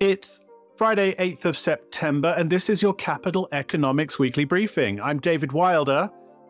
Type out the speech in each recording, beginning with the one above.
It's Friday, 8th of September, and this is your Capital Economics Weekly Briefing. I'm David Wilder.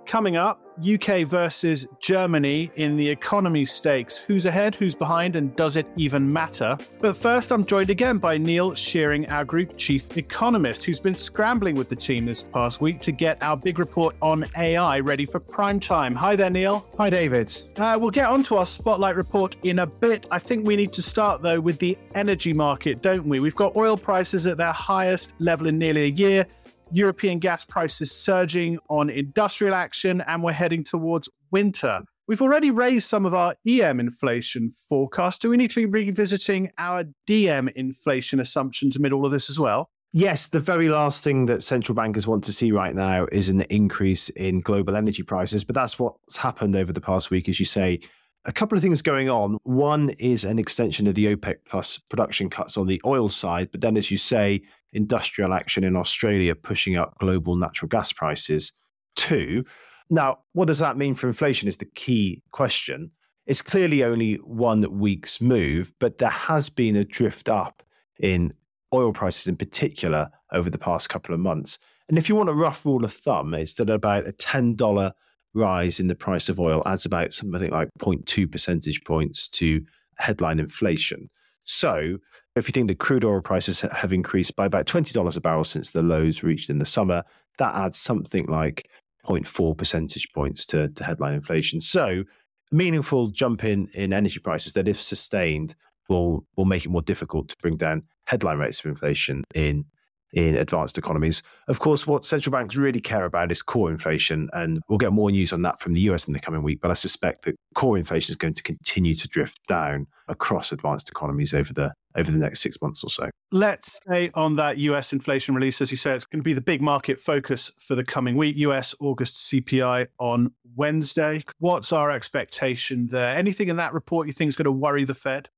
Coming up, UK versus Germany in the economy stakes. Who's ahead, who's behind, and does it even matter? But first, I'm joined again by Neil Shearing, our group chief economist, who's been scrambling with the team this past week to get our big report on AI ready for prime time. Hi there, Neil. Hi, David. Uh, we'll get onto our spotlight report in a bit. I think we need to start, though, with the energy market, don't we? We've got oil prices at their highest level in nearly a year. European gas prices surging on industrial action, and we're heading towards winter. We've already raised some of our EM inflation forecast. Do we need to be revisiting our DM inflation assumptions amid all of this as well? Yes, the very last thing that central bankers want to see right now is an increase in global energy prices. But that's what's happened over the past week, as you say. A couple of things going on. One is an extension of the OPEC plus production cuts on the oil side. But then, as you say, industrial action in Australia pushing up global natural gas prices too. Now, what does that mean for inflation is the key question. It's clearly only one week's move, but there has been a drift up in oil prices in particular over the past couple of months. And if you want a rough rule of thumb, it's that about a $10 rise in the price of oil adds about something like 0.2 percentage points to headline inflation. So if you think the crude oil prices have increased by about $20 a barrel since the lows reached in the summer, that adds something like 0.4 percentage points to, to headline inflation. So a meaningful jump in, in energy prices that, if sustained, will, will make it more difficult to bring down headline rates of inflation in in advanced economies. Of course, what central banks really care about is core inflation, and we'll get more news on that from the US in the coming week. But I suspect that core inflation is going to continue to drift down across advanced economies over the over the next six months or so. Let's stay on that US inflation release. As you say, it's going to be the big market focus for the coming week. US August CPI on Wednesday. What's our expectation there? Anything in that report you think is going to worry the Fed?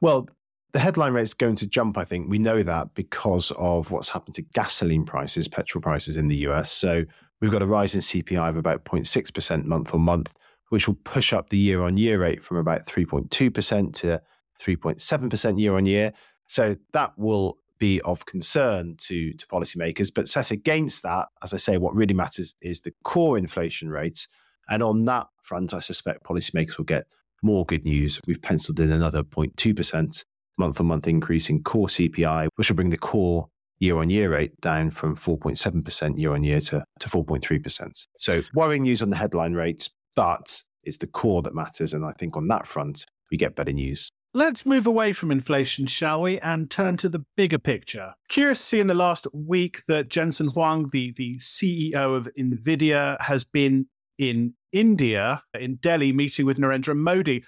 Well, the headline rate is going to jump, I think. We know that because of what's happened to gasoline prices, petrol prices in the US. So we've got a rise in CPI of about 0.6% month on month, which will push up the year on year rate from about 3.2% to 3.7% year on year. So that will be of concern to, to policymakers. But set against that, as I say, what really matters is the core inflation rates. And on that front, I suspect policymakers will get more good news. We've penciled in another 0.2% month on month increase in core CPI, which will bring the core year on year rate down from 4.7% year on year to, to 4.3%. So, worrying news on the headline rates, but it's the core that matters. And I think on that front, we get better news. Let's move away from inflation, shall we, and turn to the bigger picture. Curious to see in the last week that Jensen Huang, the, the CEO of NVIDIA, has been in India, in Delhi, meeting with Narendra Modi.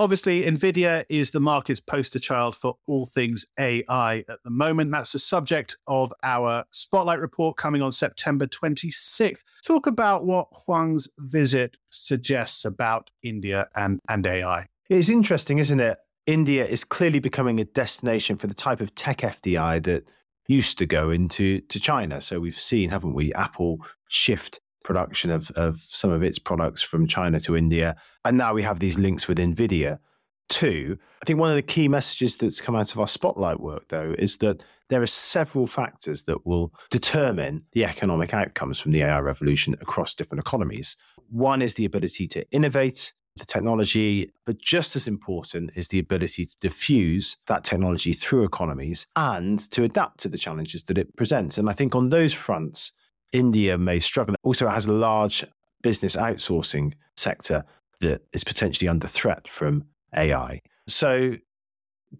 Obviously, NVIDIA is the market's poster child for all things AI at the moment. That's the subject of our Spotlight report coming on September 26th. Talk about what Huang's visit suggests about India and, and AI. It's interesting, isn't it? India is clearly becoming a destination for the type of tech FDI that used to go into to China. So we've seen, haven't we, Apple shift production of, of some of its products from China to India. And now we have these links with NVIDIA too. I think one of the key messages that's come out of our spotlight work, though, is that there are several factors that will determine the economic outcomes from the AI revolution across different economies. One is the ability to innovate the technology, but just as important is the ability to diffuse that technology through economies and to adapt to the challenges that it presents. And I think on those fronts, India may struggle. Also, it has a large business outsourcing sector that is potentially under threat from AI. So,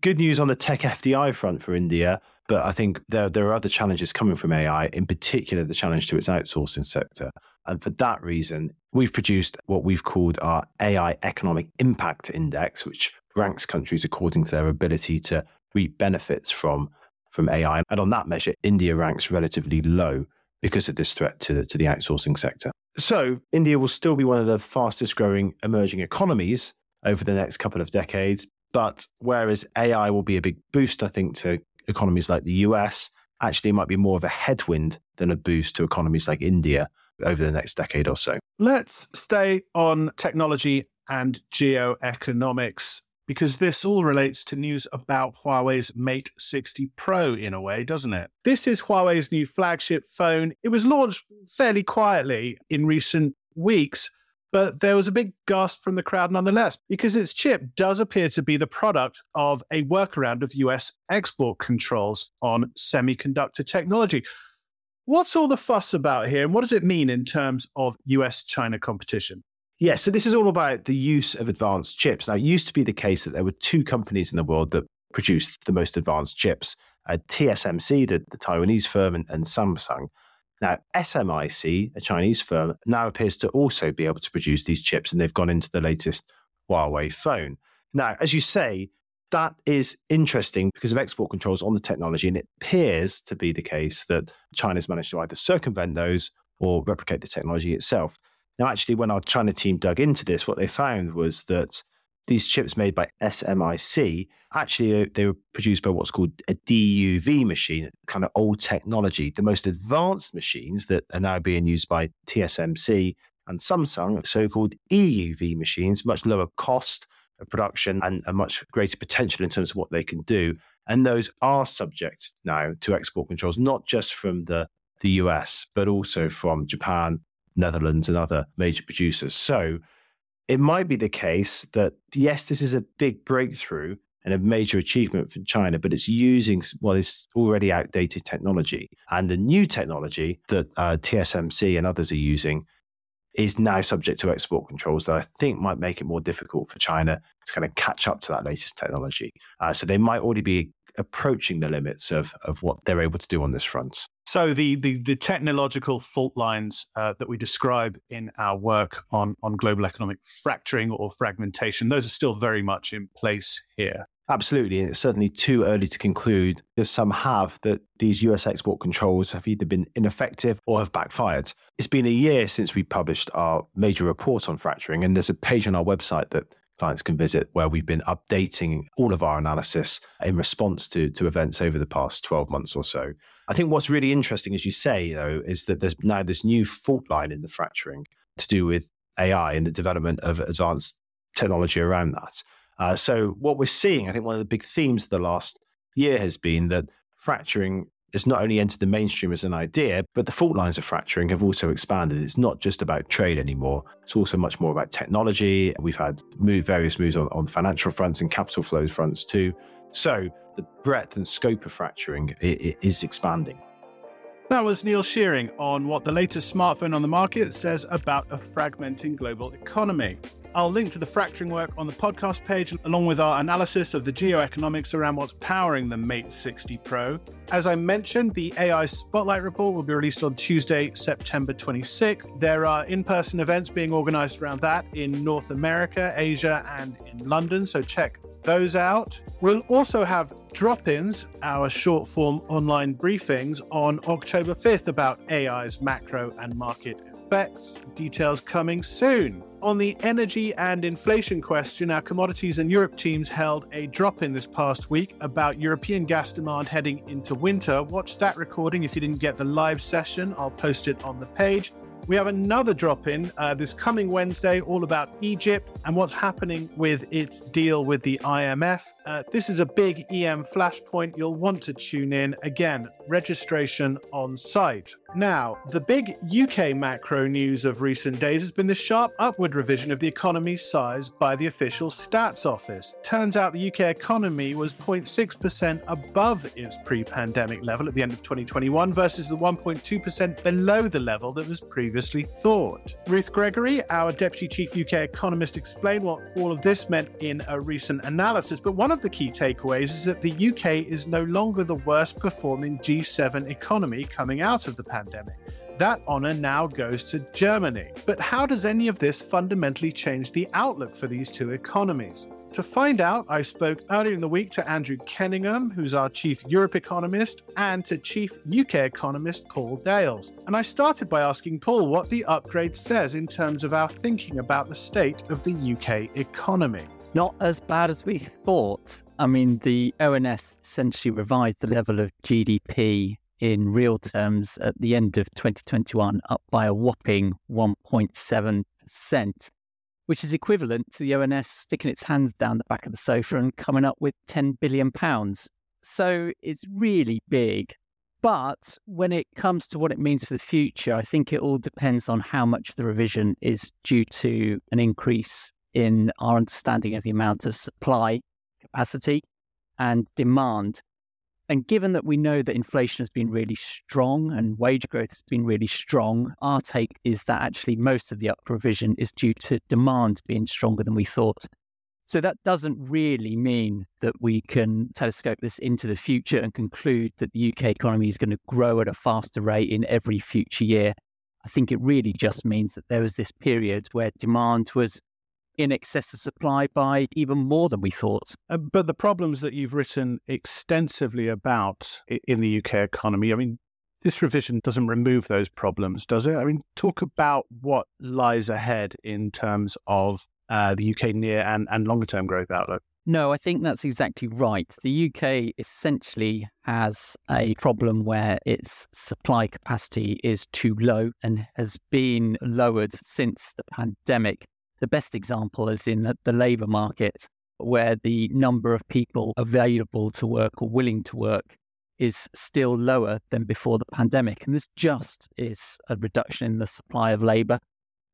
good news on the tech FDI front for India, but I think there, there are other challenges coming from AI, in particular, the challenge to its outsourcing sector. And for that reason, we've produced what we've called our AI Economic Impact Index, which ranks countries according to their ability to reap benefits from, from AI. And on that measure, India ranks relatively low because of this threat to, to the outsourcing sector. So, India will still be one of the fastest growing emerging economies over the next couple of decades. But whereas AI will be a big boost, I think, to economies like the US, actually, it might be more of a headwind than a boost to economies like India over the next decade or so. Let's stay on technology and geoeconomics because this all relates to news about Huawei's Mate 60 Pro in a way, doesn't it? This is Huawei's new flagship phone. It was launched fairly quietly in recent weeks, but there was a big gasp from the crowd nonetheless, because its chip does appear to be the product of a workaround of US export controls on semiconductor technology. What's all the fuss about here, and what does it mean in terms of US China competition? Yeah, so this is all about the use of advanced chips. Now, it used to be the case that there were two companies in the world that produced the most advanced chips uh, TSMC, the, the Taiwanese firm, and, and Samsung. Now, SMIC, a Chinese firm, now appears to also be able to produce these chips, and they've gone into the latest Huawei phone. Now, as you say, that is interesting because of export controls on the technology, and it appears to be the case that China's managed to either circumvent those or replicate the technology itself. Now, actually, when our China team dug into this, what they found was that these chips made by SMIC actually uh, they were produced by what's called a DUV machine, kind of old technology. The most advanced machines that are now being used by TSMC and Samsung, so-called EUV machines, much lower cost of production and a much greater potential in terms of what they can do. And those are subject now to export controls, not just from the the US, but also from Japan, Netherlands, and other major producers. So it might be the case that, yes, this is a big breakthrough and a major achievement for China, but it's using what is already outdated technology. And the new technology that uh, TSMC and others are using is now subject to export controls that I think might make it more difficult for China to kind of catch up to that latest technology. Uh, so they might already be approaching the limits of, of what they're able to do on this front. So the the, the technological fault lines uh, that we describe in our work on on global economic fracturing or fragmentation, those are still very much in place here. Absolutely, and it's certainly too early to conclude, as some have, that these US export controls have either been ineffective or have backfired. It's been a year since we published our major report on fracturing, and there's a page on our website that clients can visit where we've been updating all of our analysis in response to, to events over the past 12 months or so. I think what's really interesting, as you say, though, is that there's now this new fault line in the fracturing to do with AI and the development of advanced technology around that. Uh, so, what we're seeing, I think one of the big themes of the last year has been that fracturing it's not only entered the mainstream as an idea, but the fault lines of fracturing have also expanded. It's not just about trade anymore. It's also much more about technology. We've had move, various moves on, on financial fronts and capital flows fronts too. So the breadth and scope of fracturing is expanding. That was Neil Shearing on what the latest smartphone on the market says about a fragmenting global economy. I'll link to the fracturing work on the podcast page, along with our analysis of the geoeconomics around what's powering the Mate 60 Pro. As I mentioned, the AI Spotlight report will be released on Tuesday, September 26th. There are in person events being organized around that in North America, Asia, and in London, so check those out. We'll also have drop ins, our short form online briefings, on October 5th about AI's macro and market effects. Details coming soon. On the energy and inflation question, our Commodities and Europe teams held a drop in this past week about European gas demand heading into winter. Watch that recording if you didn't get the live session. I'll post it on the page. We have another drop in uh, this coming Wednesday, all about Egypt and what's happening with its deal with the IMF. Uh, this is a big EM flashpoint. You'll want to tune in. Again, registration on site. Now, the big UK macro news of recent days has been the sharp upward revision of the economy's size by the official stats office. Turns out the UK economy was 0.6% above its pre pandemic level at the end of 2021 versus the 1.2% below the level that was previously thought. Ruth Gregory, our Deputy Chief UK economist, explained what all of this meant in a recent analysis. But one of the key takeaways is that the UK is no longer the worst performing G7 economy coming out of the pandemic pandemic. That honour now goes to Germany. But how does any of this fundamentally change the outlook for these two economies? To find out, I spoke earlier in the week to Andrew Kenningham, who's our Chief Europe economist, and to Chief UK economist Paul Dales. And I started by asking Paul what the upgrade says in terms of our thinking about the state of the UK economy. Not as bad as we thought. I mean, the ONS essentially revised the level of GDP in real terms at the end of 2021, up by a whopping 1.7%. which is equivalent to the ONS sticking its hands down the back of the sofa and coming up with 10 billion pounds. So it's really big. But when it comes to what it means for the future, I think it all depends on how much of the revision is due to an increase in our understanding of the amount of supply capacity and demand. And given that we know that inflation has been really strong and wage growth has been really strong, our take is that actually most of the up revision is due to demand being stronger than we thought. So that doesn't really mean that we can telescope this into the future and conclude that the UK economy is going to grow at a faster rate in every future year. I think it really just means that there was this period where demand was in excess of supply by even more than we thought. Uh, but the problems that you've written extensively about in the UK economy, I mean, this revision doesn't remove those problems, does it? I mean, talk about what lies ahead in terms of uh, the UK near and, and longer term growth outlook? No, I think that's exactly right. The UK essentially has a problem where its supply capacity is too low and has been lowered since the pandemic. The best example is in the, the labour market, where the number of people available to work or willing to work is still lower than before the pandemic. And this just is a reduction in the supply of labour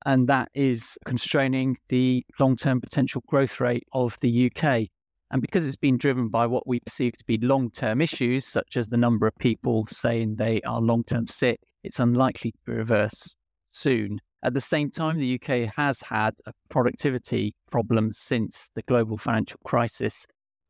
and that is constraining the long term potential growth rate of the UK. And because it's been driven by what we perceive to be long term issues, such as the number of people saying they are long term sick, it's unlikely to be reversed soon. At the same time, the UK has had a productivity problem since the global financial crisis,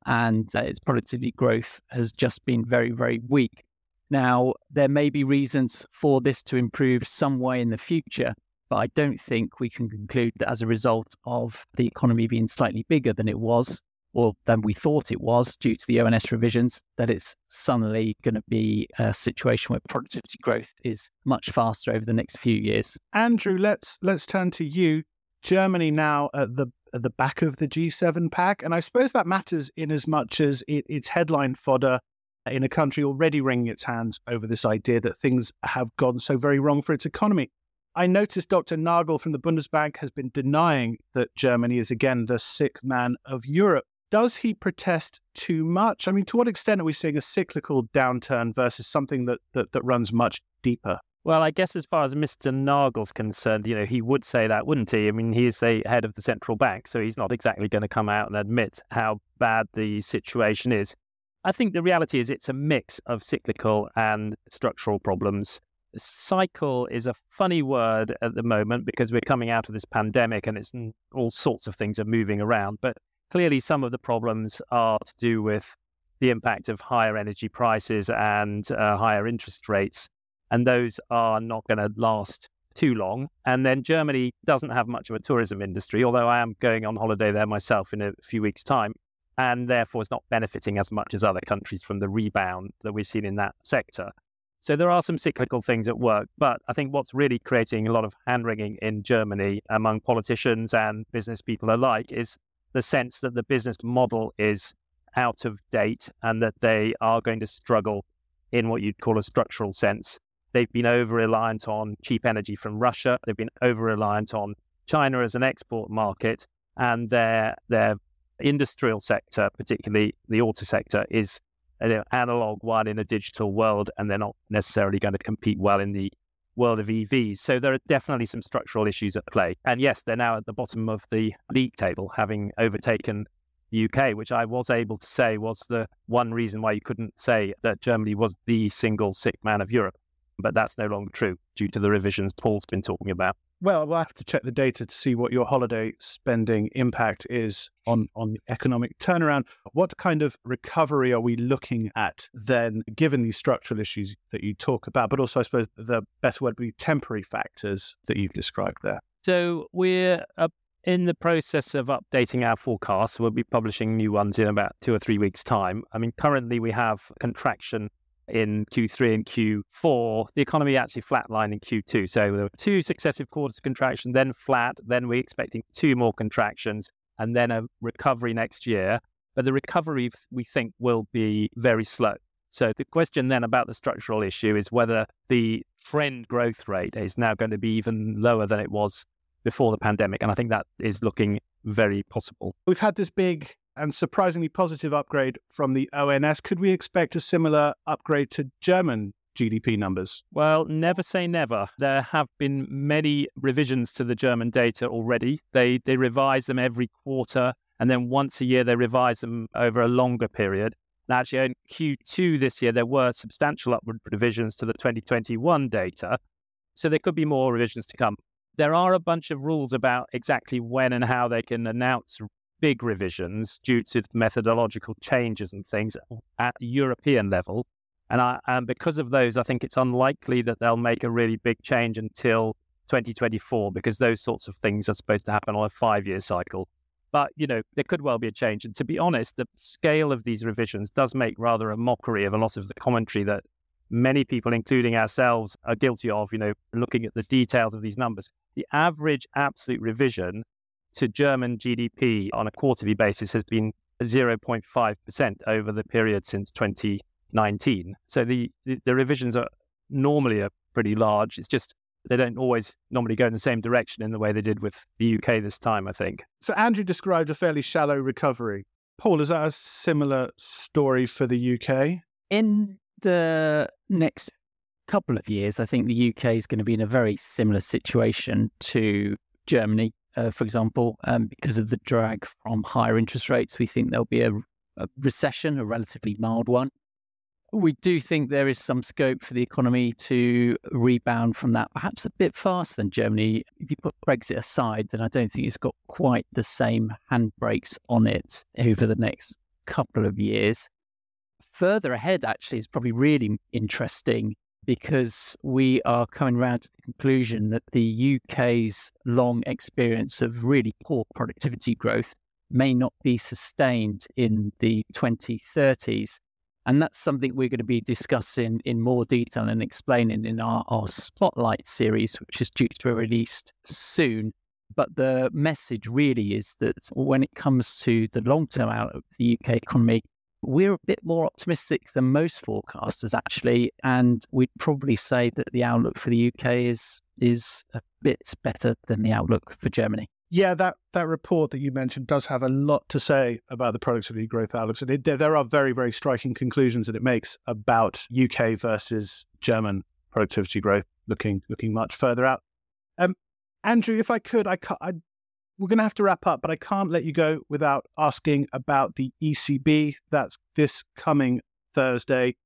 and uh, its productivity growth has just been very, very weak. Now, there may be reasons for this to improve some way in the future, but I don't think we can conclude that as a result of the economy being slightly bigger than it was or than we thought it was due to the ONS revisions, that it's suddenly going to be a situation where productivity growth is much faster over the next few years. Andrew, let's let's turn to you. Germany now at the at the back of the G7 pack, and I suppose that matters in as much as it, it's headline fodder in a country already wringing its hands over this idea that things have gone so very wrong for its economy. I noticed Dr. Nagel from the Bundesbank has been denying that Germany is again the sick man of Europe. Does he protest too much? I mean, to what extent are we seeing a cyclical downturn versus something that, that, that runs much deeper? Well, I guess as far as Mr. Nagel's concerned, you know, he would say that, wouldn't he? I mean, he is the head of the central bank, so he's not exactly going to come out and admit how bad the situation is. I think the reality is it's a mix of cyclical and structural problems cycle is a funny word at the moment because we're coming out of this pandemic and it's all sorts of things are moving around. But clearly, some of the problems are to do with the impact of higher energy prices and uh, higher interest rates. And those are not going to last too long. And then Germany doesn't have much of a tourism industry, although I am going on holiday there myself in a few weeks' time. And therefore, is not benefiting as much as other countries from the rebound that we've seen in that sector. So there are some cyclical things at work. But I think what's really creating a lot of hand wringing in Germany among politicians and business people alike is the sense that the business model is out of date and that they are going to struggle in what you'd call a structural sense. They've been over reliant on cheap energy from Russia. They've been over reliant on China as an export market, and their their industrial sector, particularly the auto sector, is an analog one in a digital world, and they're not necessarily going to compete well in the world of EVs. So there are definitely some structural issues at play. And yes, they're now at the bottom of the league table, having overtaken the UK, which I was able to say was the one reason why you couldn't say that Germany was the single sick man of Europe. But that's no longer true due to the revisions Paul's been talking about. Well, we'll have to check the data to see what your holiday spending impact is on, on the economic turnaround. What kind of recovery are we looking at then, given these structural issues that you talk about, but also, I suppose, the better word would be temporary factors that you've described there? So we're in the process of updating our forecasts. We'll be publishing new ones in about two or three weeks' time. I mean, currently we have contraction in Q3 and Q4, the economy actually flatlined in Q2. So there were two successive quarters of contraction, then flat, then we're expecting two more contractions, and then a recovery next year. But the recovery, we think, will be very slow. So the question then about the structural issue is whether the trend growth rate is now going to be even lower than it was before the pandemic. And I think that is looking very possible. We've had this big and surprisingly positive upgrade from the ONS. Could we expect a similar upgrade to German GDP numbers? Well, never say never. There have been many revisions to the German data already. They they revise them every quarter, and then once a year they revise them over a longer period. And actually, in Q2 this year, there were substantial upward revisions to the 2021 data. So there could be more revisions to come. There are a bunch of rules about exactly when and how they can announce big revisions due to methodological changes and things at European level. And, I, and because of those, I think it's unlikely that they'll make a really big change until 2024 because those sorts of things are supposed to happen on a five year cycle. But, you know, there could well be a change. And to be honest, the scale of these revisions does make rather a mockery of a lot of the commentary that many people, including ourselves, are guilty of, you know, looking at the details of these numbers. The average absolute revision to German GDP on a quarterly basis has been 0.5% over the period since 2019. So the, the, the revisions are normally are pretty large. It's just they don't always normally go in the same direction in the way they did with the UK this time, I think. So Andrew described a fairly shallow recovery. Paul, is that a similar story for the UK? In the next couple of years, I think the UK is going to be in a very similar situation to Germany, uh, for example, um, because of the drag from higher interest rates. We think there'll be a, a recession, a relatively mild one we do think there is some scope for the economy to rebound from that, perhaps a bit faster than Germany. If you put Brexit aside, then I don't think it's got quite the same handbrakes on it over the next couple of years. Further ahead, actually, is probably really interesting because we are coming around to the conclusion that the UK's long experience of really poor productivity growth may not be sustained in the 2030s and that's something we're going to be discussing in more detail and explaining in our, our Spotlight series, which is due to be released soon. But the message really is that when it comes to the long term outlook of the UK economy, we're a bit more optimistic than most forecasters, actually. And we'd probably say that the outlook for the UK is, is a bit better than the outlook for Germany yeah, that, that report that you mentioned does have a lot to say about the productivity growth outlooks. And it, there are very, very striking conclusions that it makes about UK versus German productivity growth looking looking much further out. Um, Andrew, if I could, I, I we're going to have to wrap up, but I can't let you go without asking about the ECB. That's this coming Thursday.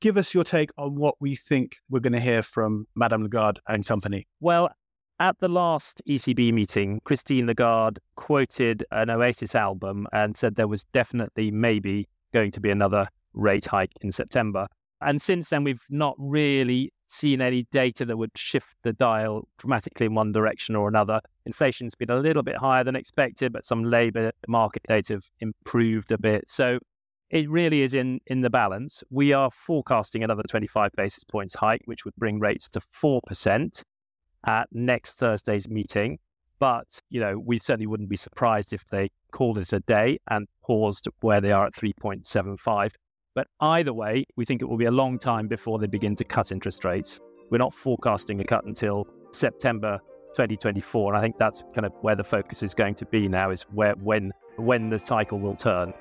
Give us your take on what we think we're going to hear from Madame Lagarde and company. Well, at the last ECB meeting, Christine Lagarde quoted an Oasis album and said there was definitely, maybe, going to be another rate hike in September. And since then, we've not really seen any data that would shift the dial dramatically in one direction or another. Inflation's been a little bit higher than expected, but some labour market data have improved a bit. So it really is in, in the balance. We are forecasting another 25 basis points hike, which would bring rates to 4% at next Thursday's meeting. But, you know, we certainly wouldn't be surprised if they called it a day and paused where they are at 3.75. But either way, we think it will be a long time before they begin to cut interest rates. We're not forecasting a cut until September 2024. And I think that's kind of where the focus is going to be now is where when when the cycle will turn.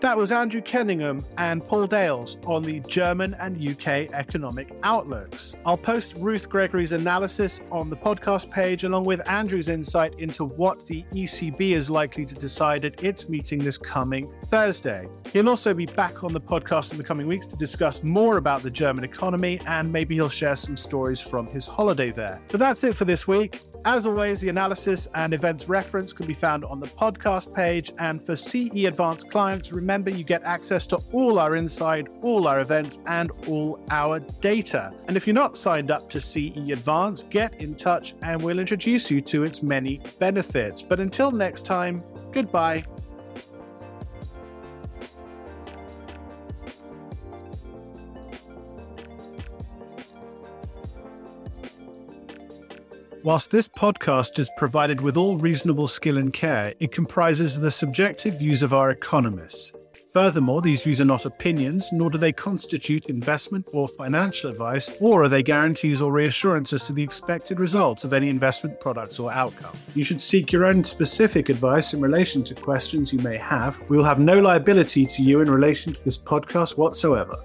That was Andrew Kenningham and Paul Dales on the German and UK economic outlooks. I'll post Ruth Gregory's analysis on the podcast page, along with Andrew's insight into what the ECB is likely to decide at its meeting this coming Thursday. He'll also be back on the podcast in the coming weeks to discuss more about the German economy, and maybe he'll share some stories from his holiday there. But that's it for this week. As always, the analysis and events reference can be found on the podcast page. And for CE Advanced clients, remember you get access to all our inside, all our events, and all our data. And if you're not signed up to CE Advanced, get in touch and we'll introduce you to its many benefits. But until next time, goodbye Whilst this podcast is provided with all reasonable skill and care, it comprises the subjective views of our economists. Furthermore, these views are not opinions, nor do they constitute investment or financial advice, or are they guarantees or reassurances to the expected results of any investment products or outcome. You should seek your own specific advice in relation to questions you may have. We will have no liability to you in relation to this podcast whatsoever.